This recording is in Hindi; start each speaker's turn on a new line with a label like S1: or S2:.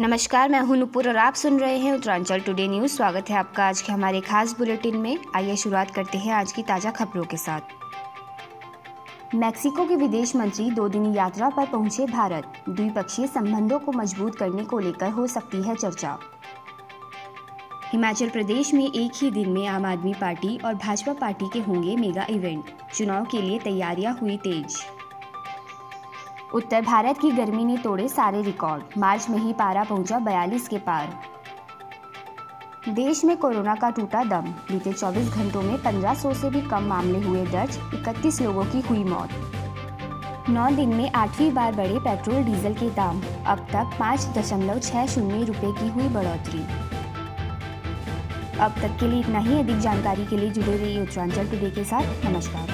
S1: नमस्कार, मैं हूँ नुपुर और आप सुन रहे हैं उत्तरांचल टुडे न्यूज़ स्वागत है आपका आज के हमारे खास बुलेटिन में। आइए शुरुआत करते हैं आज की ताज़ा खबरों के साथ। मैक्सिको के विदेश मंत्री दो दिनी यात्रा पर पहुँचे भारत। द्विपक्षीय संबंधों को मज़बूत करने को लेकर हो सकती है चर्चा। हिमाचल प्रदेश में एक ही दिन में आम आदमी पार्टी और भाजपा पार्टी के होंगे मेगा इवेंट। चुनाव के लिए तैयारियाँ हुई तेज। उत्तर भारत की गर्मी ने तोड़े सारे रिकॉर्ड। मार्च में ही पारा पहुँचा 42 के पार। देश में कोरोना का टूटा दम। बीते 24 घंटों में 1500 से भी कम मामले हुए दर्ज 31 लोगों की हुई मौत। नौ दिन में आठवीं बार बढ़े पेट्रोल डीजल के दाम। अब तक पाँच दशमलव छः शून्य रुपये की हुई बढ़ोतरी। अब तक के लिए इतना ही। अधिक जानकारी के लिए जुड़े रहिए उत्तरांचल टुडे के साथ। नमस्कार।